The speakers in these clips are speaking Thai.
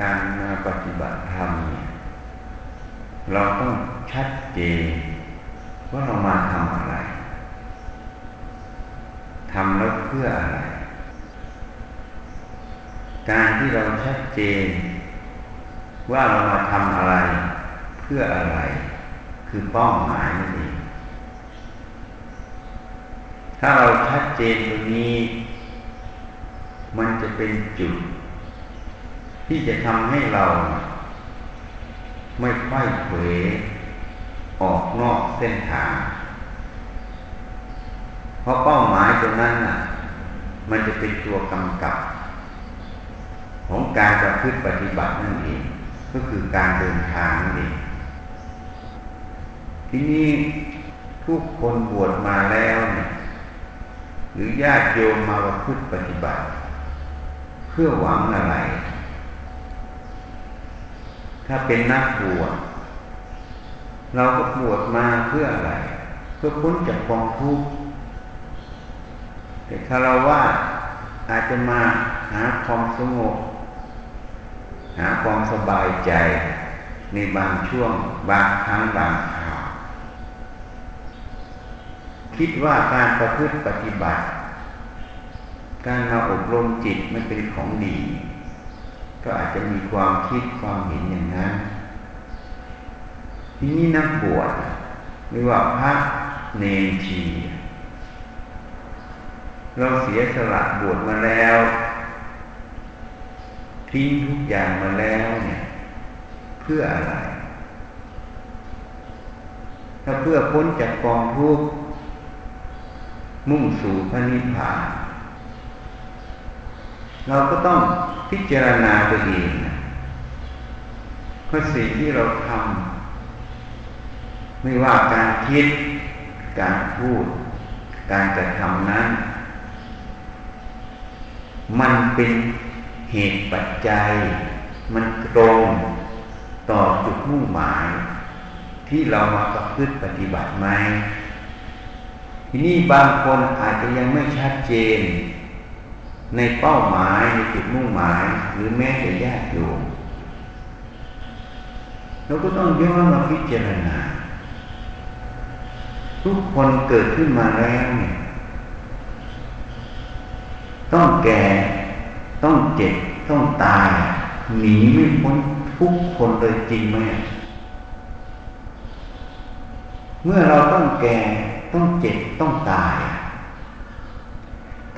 การมาปฏิบัติธรรมเราต้องชัดเจนว่าเรามาทำอะไรทำแล้วเพื่ออะไร การที่เราชัดเจน ว่าเรามาทำอะไร เพื่ออะไร คือเป้าหมายนั่นเองถ้าเราชัดเจนตรงนี้ มันจะเป็นจุด ที่จะทำให้เรา ไม่ค่อยเผยออกนอกเส้นทาง เพราะเป้าหมายตรงนั้นน่ะ มันจะเป็นตัวกำกับ ของการประพฤติปฏิบัตินั่นเอง ก็คือการเดินทางนั่นเองทีนี้ทุกคนบวชมาแล้วเนี่ยหรือญาติโยมมาประพฤติปฏิบัติ เพื่อหวังอะไร ถ้าเป็นนักบวชเราก็บวชมาเพื่ออะไร เพื่อพ้นจากกองทุกข์แต่ถ้าเราว่าอาจจะมาหาความสงบหาความสบายใจในบางช่วงบางครั้งบางคราวคิดว่าการประพฤติปฏิบัติ การมาอบรมจิตมันเป็นของดี ก็อาจจะมีความคิดความเห็นอย่างนั้น ที่นี่นักบวชหรือว่าพระเนนชีเราเสียสละบวชมาแล้วทิ้งทุกอย่างมาแล้วเนี่ย เพื่ออะไร ถ้าเพื่อพ้นจากกองทุกข์มุ่งสู่พระนิพพาน เราก็ต้องพิจารณาตัวเองว่าสิ่งที่เราทำไม่ว่าการคิด การพูด การกระทำนั้น มันเป็นเหตุปัจจัย มันตรงต่อจุดมุ่งหมาย ที่เรามาประพฤติปฏิบัติไหมทีนี้บางคนอาจจะยังไม่ชัดเจน ในเป้าหมายในจุดมุ่งหมาย หรือแม้แต่ญาติโยมเราก็ต้องย้อนมาพิจารณา ทุกคนเกิดขึ้นมาแล้วเนี่ยต้องแก่ ต้องเจ็บ ต้องตาย หนีไม่พ้นทุกคนเลยจริงไหมเมื่อเราต้องแก่ ต้องเจ็บ ต้องตาย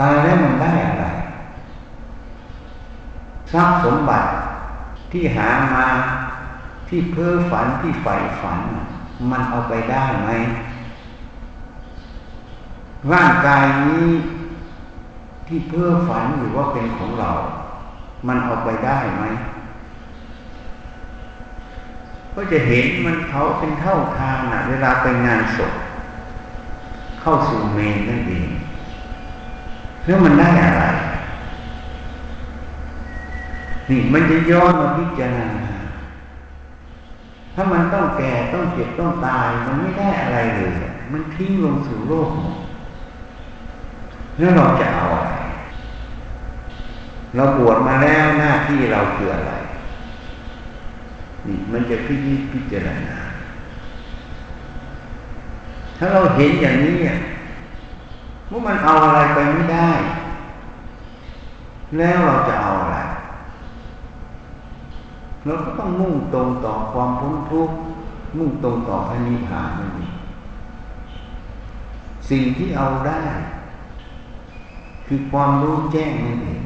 ตายแล้วมันได้อะไร ทรัพย์สมบัติที่หามาที่เพ้อฝันที่ใฝ่ฝัน มันเอาไปได้ไหมร่างกายนี้ที่เพ้อฝันอยู่ว่าเป็นของเรา มันเอาไปได้ไหมก็จะเห็นมันเขาเป็นเท่าทางนะเวลาไปงานศพเข้าสู่เมนนั่นเองแล้วมันได้อะไร นี่มันจะย้อนมาพิจารณา ถ้ามันต้องแก่ต้องเจ็บต้องตาย มันไม่ได้อะไรเลย มันทิ้งลงสู่โลก แล้วเราจะเอาอะไร เราบวชมาแล้วหน้าที่เราคืออะไร นี่มันจะพิจิตพิจารณา ถ้าเราเห็นอย่างนี้ว่ามันเอาอะไรไปไม่ได้ แล้วเราจะเอา เราก็ต้องมุ่งตรงต่อความพ้นทุกข์มุ่งตรงต่อพระนิพพานนั่นเองสิ่งที่เอาได้ คือความรู้แจ้งนั่นเอง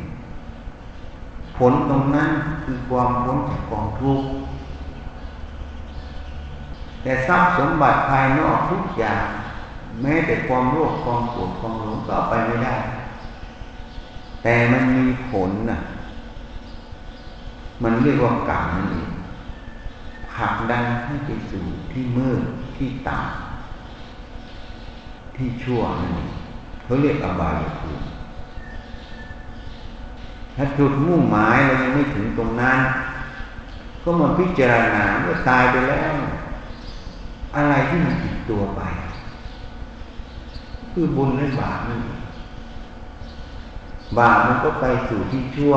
ผลตรงนั้นคือความพ้นจากกองทุกข์แต่ทรัพย์สมบัติภายนอกทุกอย่าง แม้แต่ความโลภความโกรธความหลงก็ไปไม่ได้ แต่มันมีผลน่ะ มันเรียกว่ากรรมนั่นเองผักดันให้ไปสู่ที่มืดที่ต่ำที่ชั่วนั่นเองเขาเรียกอบายภูมิถ้าจุดมุ่งหมายเรายังไม่ถึงตรงนั้น ก็มาพิจารณาเมื่อตายไปแล้ว อะไรที่มันติดตัวไป คือบุญและบาปนี่นบาปมันก็ไปสู่ที่ชั่ว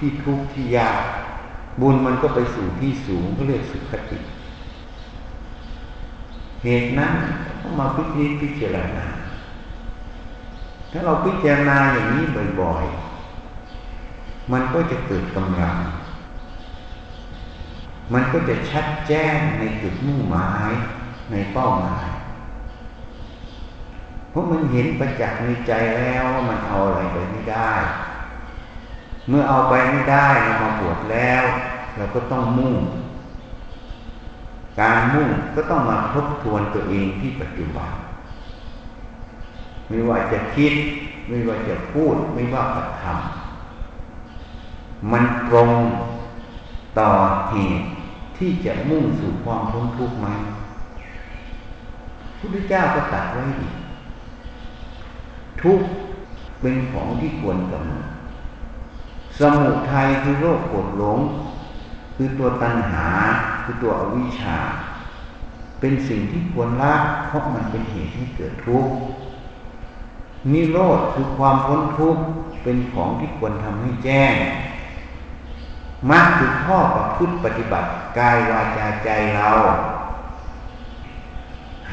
ที่ทุกข์ที่ยากบุญมันก็ไปสู่ที่สูงก็เรียกสุขติ เหตุนั้นต้องมาพิจิตพิจารณา ถ้าเราพิจารณาอย่างนี้บ่อยๆ มันก็จะเกิดกำลัง มันก็จะชัดแจ้งในจุดมุ่งหมายในเป้าหมายเพราะมันเห็นประจักษ์ในใจแล้วว่ามันเอาอะไรไปไม่ได้ เมื่อเอาไปไม่ได้เรามาบวชแล้ว เราก็ต้องมุ่ง การมุ่งก็ต้องมาทบทวนตัวเองที่ปัจจุบัน ไม่ว่าจะคิด ไม่ว่าจะพูด ไม่ว่าจะทำมันตรงต่อเหตุที่จะมุ่งสู่ความพ้นทุกข์ไหมพุทธเจ้าก็ตัดไว้ดีทุกเป็นของที่ควรกำหนด สมุทัยคือโรคปวดหลง คือตัวตัณหา คือตัวอวิชชา เป็นสิ่งที่ควรละเพราะมันเป็นเหตุให้เกิดทุกข์นิโรธคือความพ้นทุกข์เป็นของที่ควรทำให้แจ้งมรรคคือข้อประพฤติปฏิบัติกายวาจาใจเรา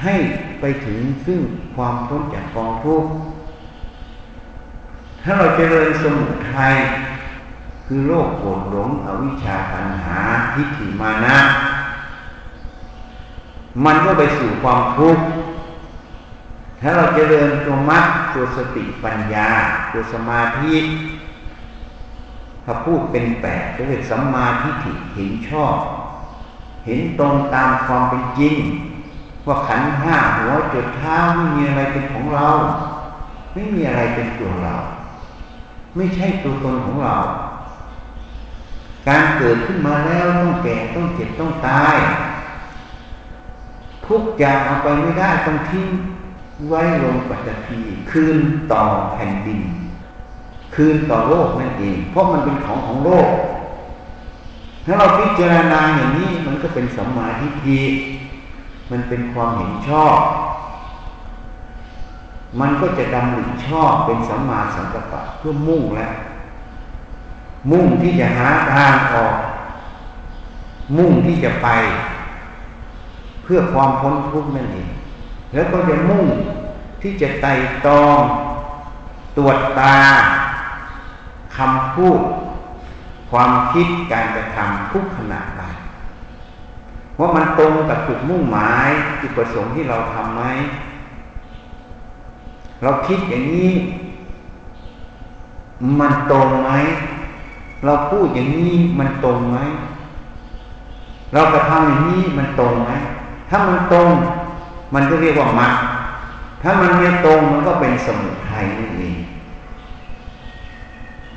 ให้ไปถึงซึ่งความพ้นจากกองทุกข์ถ้าเราเจริญสมุทัย คือโลกโกรธหลงอวิชชาตัณหาทิฏฐิมานะ มันก็ไปสู่ความทุกข์ถ้าเราเจริญตัวมัดตัวสติปัญญา ตัวสมาธิถ้าพูดเป็นแปดก็เรียกสัมมาทิฏฐิเห็นชอบ เห็นตรงตามความเป็นจริง ว่าขันห้าหัวจุดเท้าไม่มีอะไรเป็นของเรา ไม่มีอะไรเป็นตัวเรา ไม่ใช่ตัวตนของเรา การเกิดขึ้นมาแล้วต้องแก่ต้องเจ็บต้องตาย ทุกอย่างเอาไปไม่ได้ต้องทิ้งไว้ลงปัจจีคืนต่อแผ่นดิน คืนต่อโลกนั่นเอง เพราะมันเป็นของของโลก ถ้าเราพิจารณาอย่างนี้มันก็เป็นสัมมาทิฏฐิมันเป็นความเห็นชอบ มันก็จะดำริชอบเป็นสัมมาสังกัปปะเพื่อมุ่งแล้ว มุ่งที่จะหาทางออก มุ่งที่จะไป เพื่อความพ้นทุกข์นั่นเอง แล้วก็จะมุ่งที่จะไต่ตอง ตรวจตาคำพูด ความคิดการกระทำทุกขณะไปว่ามันตรงกับจุดมุ่งหมายจุดประสงค์ที่เราทำไหมเราคิดอย่างนี้ มันตรงไหม เราพูดอย่างนี้มันตรงไหม เรากระทำอย่างนี้มันตรงไหม ถ้ามันตรง มันก็เรียกว่ามรรค ถ้ามันไม่ตรงมันก็เป็นสมุทัยนั่นเอง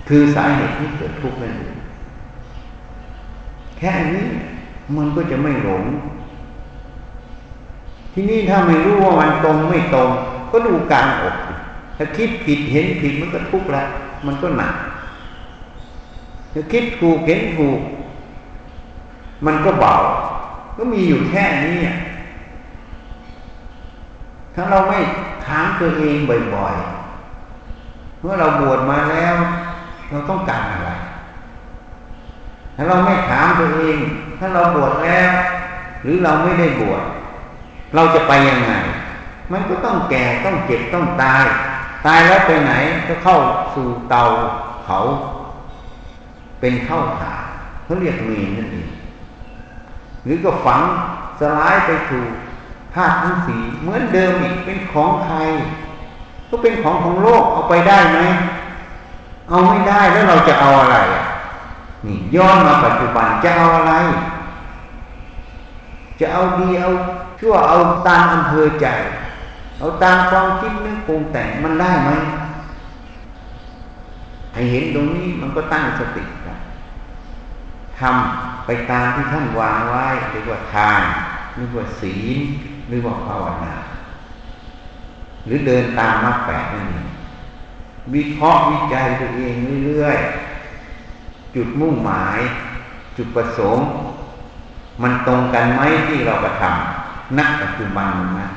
คือสาเหตุที่เกิดทุกข์นั่นเองแค่นี้มันก็จะไม่หลง ที่นี่ถ้าไม่รู้ว่ามันตรงไม่ตรง ก็ดูการอก ถ้าคิดผิดเห็นผิดมันก็ทุกข์แล้วมันก็หนัก ถ้าคิดถูกเห็นถูก มันก็เบาก็มีอยู่แค่นี้ถ้าเราไม่ถามตัวเองบ่อยๆเมื่อเราบวชมาแล้ว เราต้องการอะไร ถ้าเราไม่ถามตัวเอง ถ้าเราบวชแล้ว หรือเราไม่ได้บวชเราจะไปยังไง มันก็ต้องแก่ต้องเจ็บต้องตาย ตายแล้วไปไหนก็เข้าสู่เตาเขา เป็นเข้าถาเขาเรียกเมนนั่นเองหรือก็ฝังสลายไปถูกธาตุทั้งสีเหมือนเดิมอีกเป็นของใคร ก็เป็นของของโลกเอาไปได้ไหมเอาไม่ได้แล้วเราจะเอาอะไรนี่ย้อนมาปัจจุบันจะเอาอะไร จะเอาดีเอาชั่วเอาตามอำเภอใจ เอาตามความคิดนึกปรุงแต่งมันได้ไหมให้เห็นตรงนี้มันก็ตั้งสติ ทำไปตามที่ท่านวางไว้เรียกว่าทานเรียกว่าศีลหรือว่าภาวนา หรือเดินตามมรรคแปดนั่นเองวิเคราะห์วิจัยตัวเองเรื่อยๆ จุดมุ่งหมาย จุดประสงค์ มันตรงกันไหมที่เรากระทำนักปัจจุบันนะ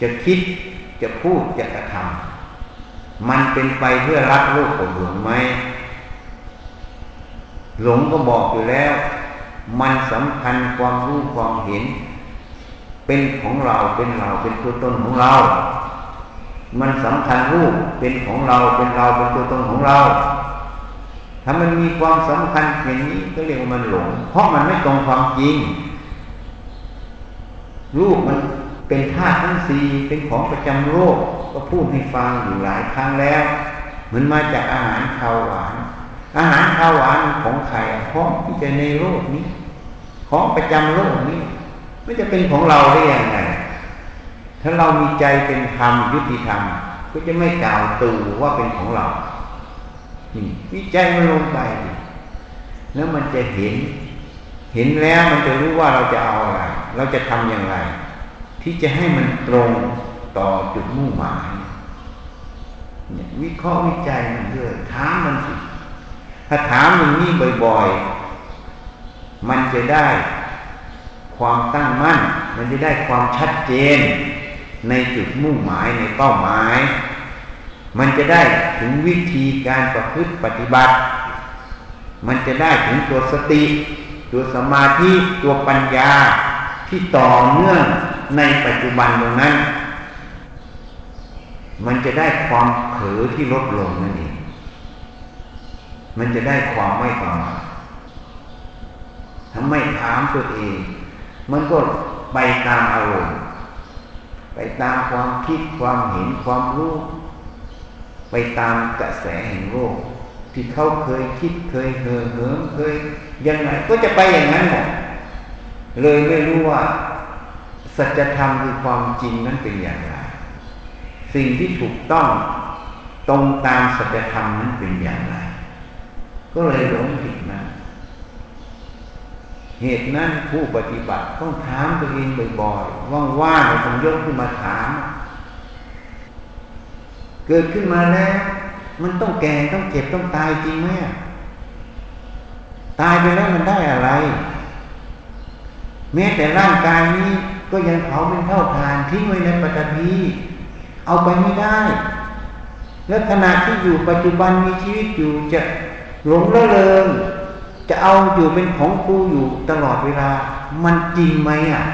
จะคิดจะพูดจะกระทำมันเป็นไปเพื่อรักโลกผลหลวงไหม หลงก็บอกอยู่แล้ว มันสำคัญความรู้ความเห็น เป็นของเราเป็นเราเป็นตัวตนของเรา มันสำคัญรูปเป็นของเราเป็นเราเป็นตัวตนของเรา ถ้ามันมีความสำคัญอย่างนี้ก็เรียกว่ามันหลง เพราะมันไม่ตรงความจริง รูปมันเป็นธาตุทั้งสี่เป็นของประจำโลกก็พูดให้ฟังอยู่หลายครั้งแล้ว เหมันมาจากอาหารข้าวหวาน อาหารข้าวหวานของใครของที่จะในโลกนี้ ของประจำโลกนี้ไม่จะเป็นของเราได้ยังไง ถ้าเรามีใจเป็นธรรมยุติธรรม ก็จะไม่กล่าวตู่ว่าเป็นของเรานี่วิจัยมันลงไป แล้วมันจะเห็น เห็นแล้วมันจะรู้ว่าเราจะเอาอะไร เราจะทำอย่างไร ที่จะให้มันตรงต่อจุดมุ่งหมายวิเคราะห์วิจัยมันเยอะถามมันสิ ถ้าถามอย่างนี้บ่อยๆ มันจะได้ความตั้งมั่น มันจะได้ความชัดเจน ในจุดมุ่งหมายในเป้าหมาย มันจะได้ถึงวิธีการประพฤติปฏิบัติ มันจะได้ถึงตัวสติ ตัวสมาธิ ตัวปัญญาที่ต่อเนื่องในปัจจุบันตรงนั้น มันจะได้ความเผลอที่ลดลงนั่นเอง มันจะได้ความไม่ประมาทถ้าไม่ถามตัวเอง มันก็ไปตามอารมณ์ ไปตามความคิดความเห็นความรู้ ไปตามกระแสแห่งโลกที่เขาเคยคิดเคยเห่อเหิมเคยยังไงก็จะไปอย่างนั้นหมดเลยไม่รู้ว่า สัจธรรมคือความจริงนั้นเป็นอย่างไร สิ่งที่ถูกต้องตรงตามสัจธรรมนั้นเป็นอย่างไร ก็เลยหลงผิดนะ เหตุนั้นผู้ปฏิบัติต้องถามตัวเองบ่อยๆ ว่างๆต้องยกขึ้นมาถาม เกิดขึ้นมาแล้ว มันต้องแก่ต้องเจ็บต้องตายจริงไหมตายไปแล้วมันได้อะไร แม้แต่ร่างกายนี้ก็ยังเผาเป็นเท่าทานทิ้งไว้ในปัจจุบเอาไปไม่ได้ แล้วขณะที่อยู่ปัจจุบันมีชีวิตอยู่จะ หลงละเลงจะเอาอยู่เป็นของกูอยู่ตลอดเวลา มันจริงไหมอะ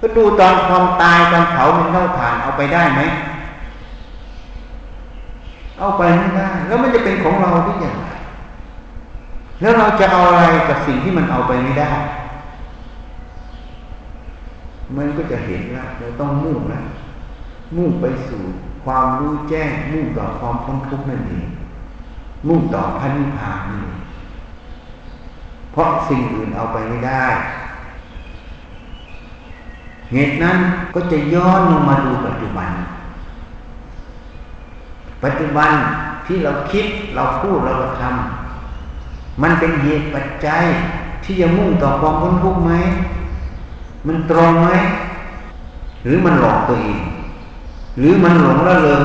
ก็ดูตอนความตายตอนเผามันเท่าฐานเอาไปได้ไหม เอาไปไม่ได้ แล้วมันจะเป็นของเราได้อย่างไร แล้วเราจะเอาอะไรกับสิ่งที่มันเอาไปไม่ได้ มันก็จะเห็นแล้วเราต้องมุ่งแล้วมุ่งไปสู่ความรู้แจ้งมุ่งต่อความพ้นทุกข์นั่นเอง มุ่งต่อพันิพานนี่เพราะสิ่งอื่นเอาไปไม่ได้ เหตุนั้นก็จะย้อนลงมาดูปัจจุบัน ปัจจุบันที่เราคิดเราพูดเราทำมันเป็นเหตุปัจจัยที่จะมุ่งต่อความพ้นทุกข์ไหม มันตรงไหม หรือมันหลอกตัวเอง หรือมันหลงละเลง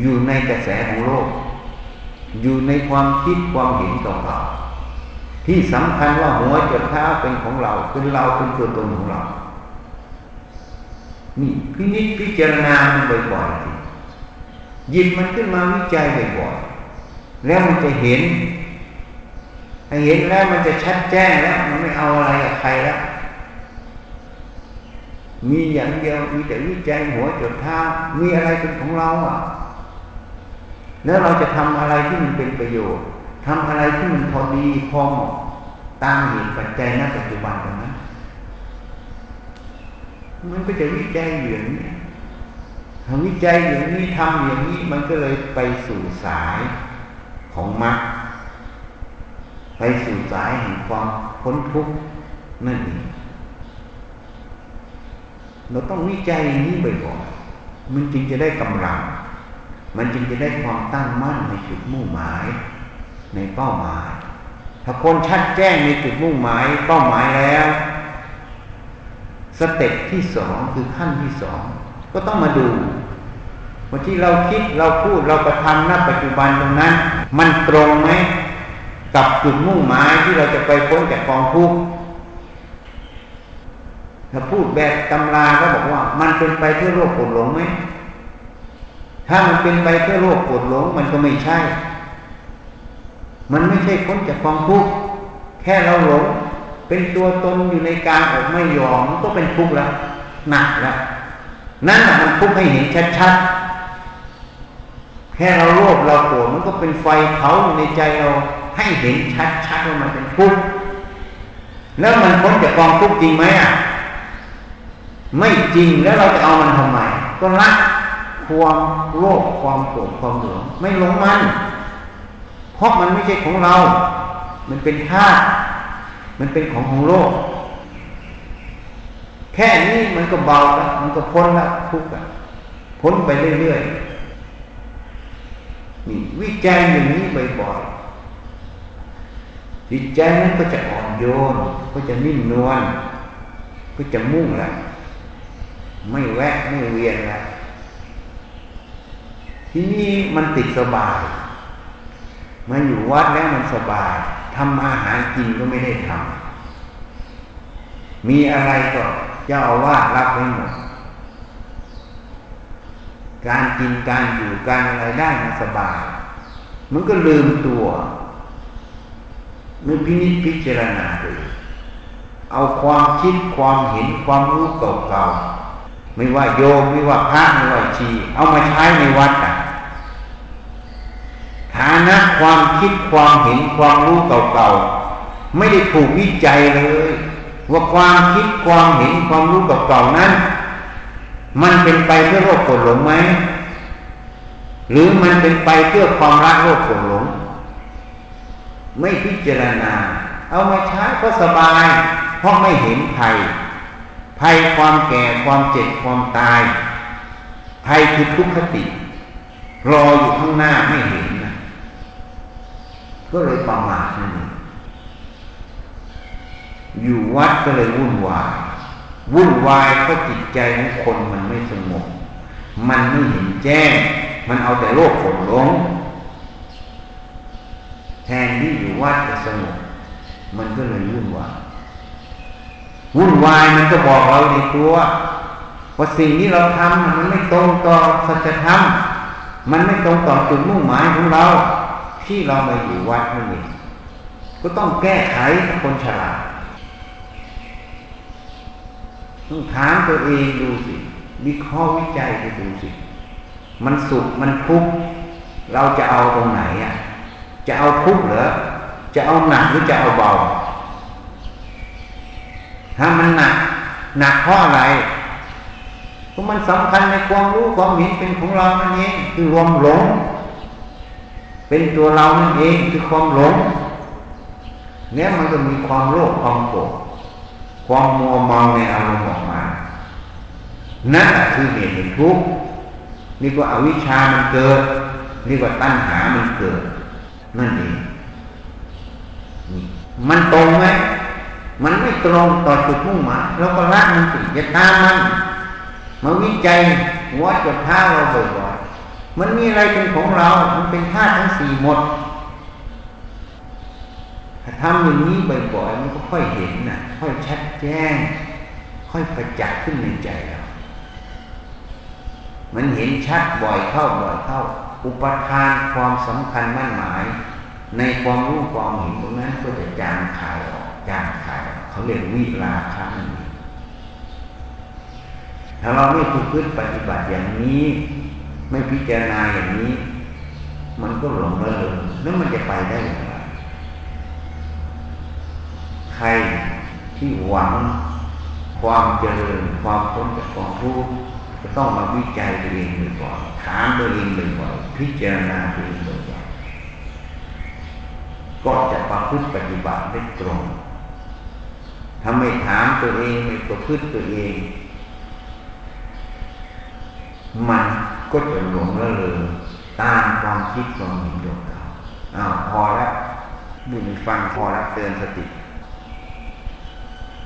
อยู่ในกระแสของโลก อยู่ในความคิดความเห็นต่อๆที่สำคัญว่าหัวจดเท้าเป็นของเราเป็นเราเป็นตัวตนของเรานี่พินิจพิจารณามันบ่อยๆสิหยิบมันขึ้นมาวิจัยบ่อยๆแล้วมันจะเห็นเห็นแล้วมันจะชัดแจ้งแล้วมันไม่เอาอะไรกับใครแล้วมีอย่างเดียวมีแต่วิจัยหัวจดเท้ามีอะไรเป็นของเราอะ แล้วเราจะทำอะไรที่มันเป็นประโยชน์ทำอะไรที่มันพอดีพอเหมาะตามเหตุปัจจัยณปัจจุบันตรงนั้นมันก็จะวิจัยอย่างนี้ทำวิจัยอย่างนี้ทำอย่างนี้มันก็เลยไปสู่สายของมรรคไปสู่สายแห่งความพ้นทุกข์นั่นเองเราต้องวิจัยอย่างนี้บ่อยๆมันจึงจะได้กำลัง มันจึงจะได้ความตั้งมั่นในจุดมุ่งหมาย ในเป้าหมาย ถ้าคนชัดแจ้งในจุดมุ่งหมาย เป้าหมายแล้วสเต็ปที่สองคือขั้นที่สองก็ต้องมาดูว่าที่เราคิดเราพูดเรากระทำณปัจจุบันตรงนั้น มันตรงไหมกับจุดมุ่งหมายที่เราจะไปพ้นจากกองทุกข์ถ้าพูดแบบตำราก็บอกว่า มันเป็นไปเพื่อโลกปวดหลงไหม ถ้ามันเป็นไปเพื่อโลกปวดหลงมันก็ไม่ใช่ มันไม่ใช่พ้นจากความทุกข์แค่เราหลงเป็นตัวตนอยู่ในการอดไม่ยอมมันก็เป็นทุกข์แล้วหนักแล้วนั่นแหละมันทุกข์ให้เห็นชัดๆแค่เราโลภเราโกรธมันก็เป็นไฟเผาอยู่ในใจเราให้เห็นชัดๆว่ามันเป็นทุกข์แล้วมันพ้นจากกองทุกข์จริงไหมอะไม่จริงแล้วเราจะเอามันทำไมก็รัก ความโลภความโกรธความหลงไม่หลงมัน เพราะมันไม่ใช่ของเรา มันเป็นธาตุมันเป็นของของโลก แค่นี้มันก็เบาแล้วมันก็พ้นแล้วทุกข์อะพ้นไปเรื่อยๆนี่วิจัยอย่างนี้บ่อยๆจิตใจนั้นก็จะอ่อนโยน ก็จะนิ่มนวลก็จะมุ่งแล้วไม่แวะไม่เวียนแล้ว ที่นี่มันติดสบายมาอยู่วัดแล้วมันสบายทำอาหารกินก็ไม่ได้ทำมีอะไรก็เจ้าอาวาสรับไว้หมดการกินการอยู่การอะไรได้มันสบาย มันก็ลืมตัวมันพินิจพิจารณาดูเอาความคิดความเห็นความรู้เก่าๆไม่ว่าโยมไม่ว่าพระไม่ว่าชี เอามาใช้ในวัดอะ นะความคิดความเห็นความรู้เก่าๆไม่ได้ถูกวิจัยเลย ว่าความคิดความเห็นความรู้เก่าๆนั้น มันเป็นไปเพื่อโลภโกรธหลงไหมหรือมันเป็นไปเพื่อความรักโลภโกรธหลง ไม่พิจารณา เอามาใช้ก็สบาย เพราะไม่เห็นภัยภัยความแก่ความเจ็บความตายภัยคือทุกขติ รออยู่ข้างหน้าไม่เห็น ก็เลยประมาทนั่นเองอยู่วัดก็เลยวุ่นวาย วุ่นวายเพราะจิตใจของคนมันไม่สงบ มันไม่เห็นแจ้ง มันเอาแต่โลกฝนลง แทนที่อยู่วัดจะสงบ มันก็เลยวุ่นวาย วุ่นวายมันก็บอกเราในตัวว่าสิ่งที่เราทำมันไม่ตรงต่อสัจธรรม มันไม่ตรงต่อจุดมุ่งหมายของเรา ที่เรามาอยู่วัดนั่นเองก็ต้องแก้ไขคนฉลาดต้องถามตัวเองดูสิวิเคราะห์วิจัยไปดูสิ มันสุขมันทุกข์เราจะเอาตรงไหนอะ จะเอาทุกข์เหรอจะเอาหนักหรือจะเอาเบา ถ้ามันหนักหนักเพราะอะไรเพราะมันสำคัญในความรู้ความเห็นเป็นของเรานั่นเองคือรวมหลง เป็นตัวเรานั่นเองคือความหลงเนี่ยมันก็มีความโลภความโกรธความมัวเมาในอารมณ์ออกมานั่นคือเหตุแห่งทุกข์นี่ก็อวิชามันเกิด นี่ก็ตัณหามันเกิด นั่นเองมันตรงไหมมันไม่ตรงต่อจุดมุ่งหมายเราก็ละมันสิอย่าตามมันมาวิจัยวัดกับท่าเราบ่อย มันมีอะไรเป็นของเรา มันเป็นธาตุทั้งสี่หมดทำอย่างนี้บ่อยๆมันก็ค่อยเห็นนะค่อยชัดแจ้ง ค่อยประจักษ์ขึ้นในใจเรามันเห็นชัดบ่อยเข้าบ่อยเข้า อุปทานความสำคัญมั่นหมาย ในความรู้ความเห็นตรงนั้นก็จะจางคายออกจางคายเขาเรียกวิราคะนั่นเองถ้าเราไม่ฝึกพฤติปฏิบัติอย่างนี้ ไม่พิจารณาอย่างนี้ มันก็หลงระเริงแล้วมันจะไปได้อย่างไรใครที่หวังความเจริญความพ้นจากความทุกข์จะต้องมาวิจัยตัวเองบ่อยๆถามตัวเองบ่อยๆพิจารณาตัวเองบ่อยๆก็จะประพฤติปฏิบัติได้ตรงถ้าไม่ถามตัวเองไม่ประพฤติตัวเอง มัน ก็จะหลงละเลยตามความคิดความเห็นของเราอ้าวพอแล้วบุญฟังพอแล้วเตือนสติ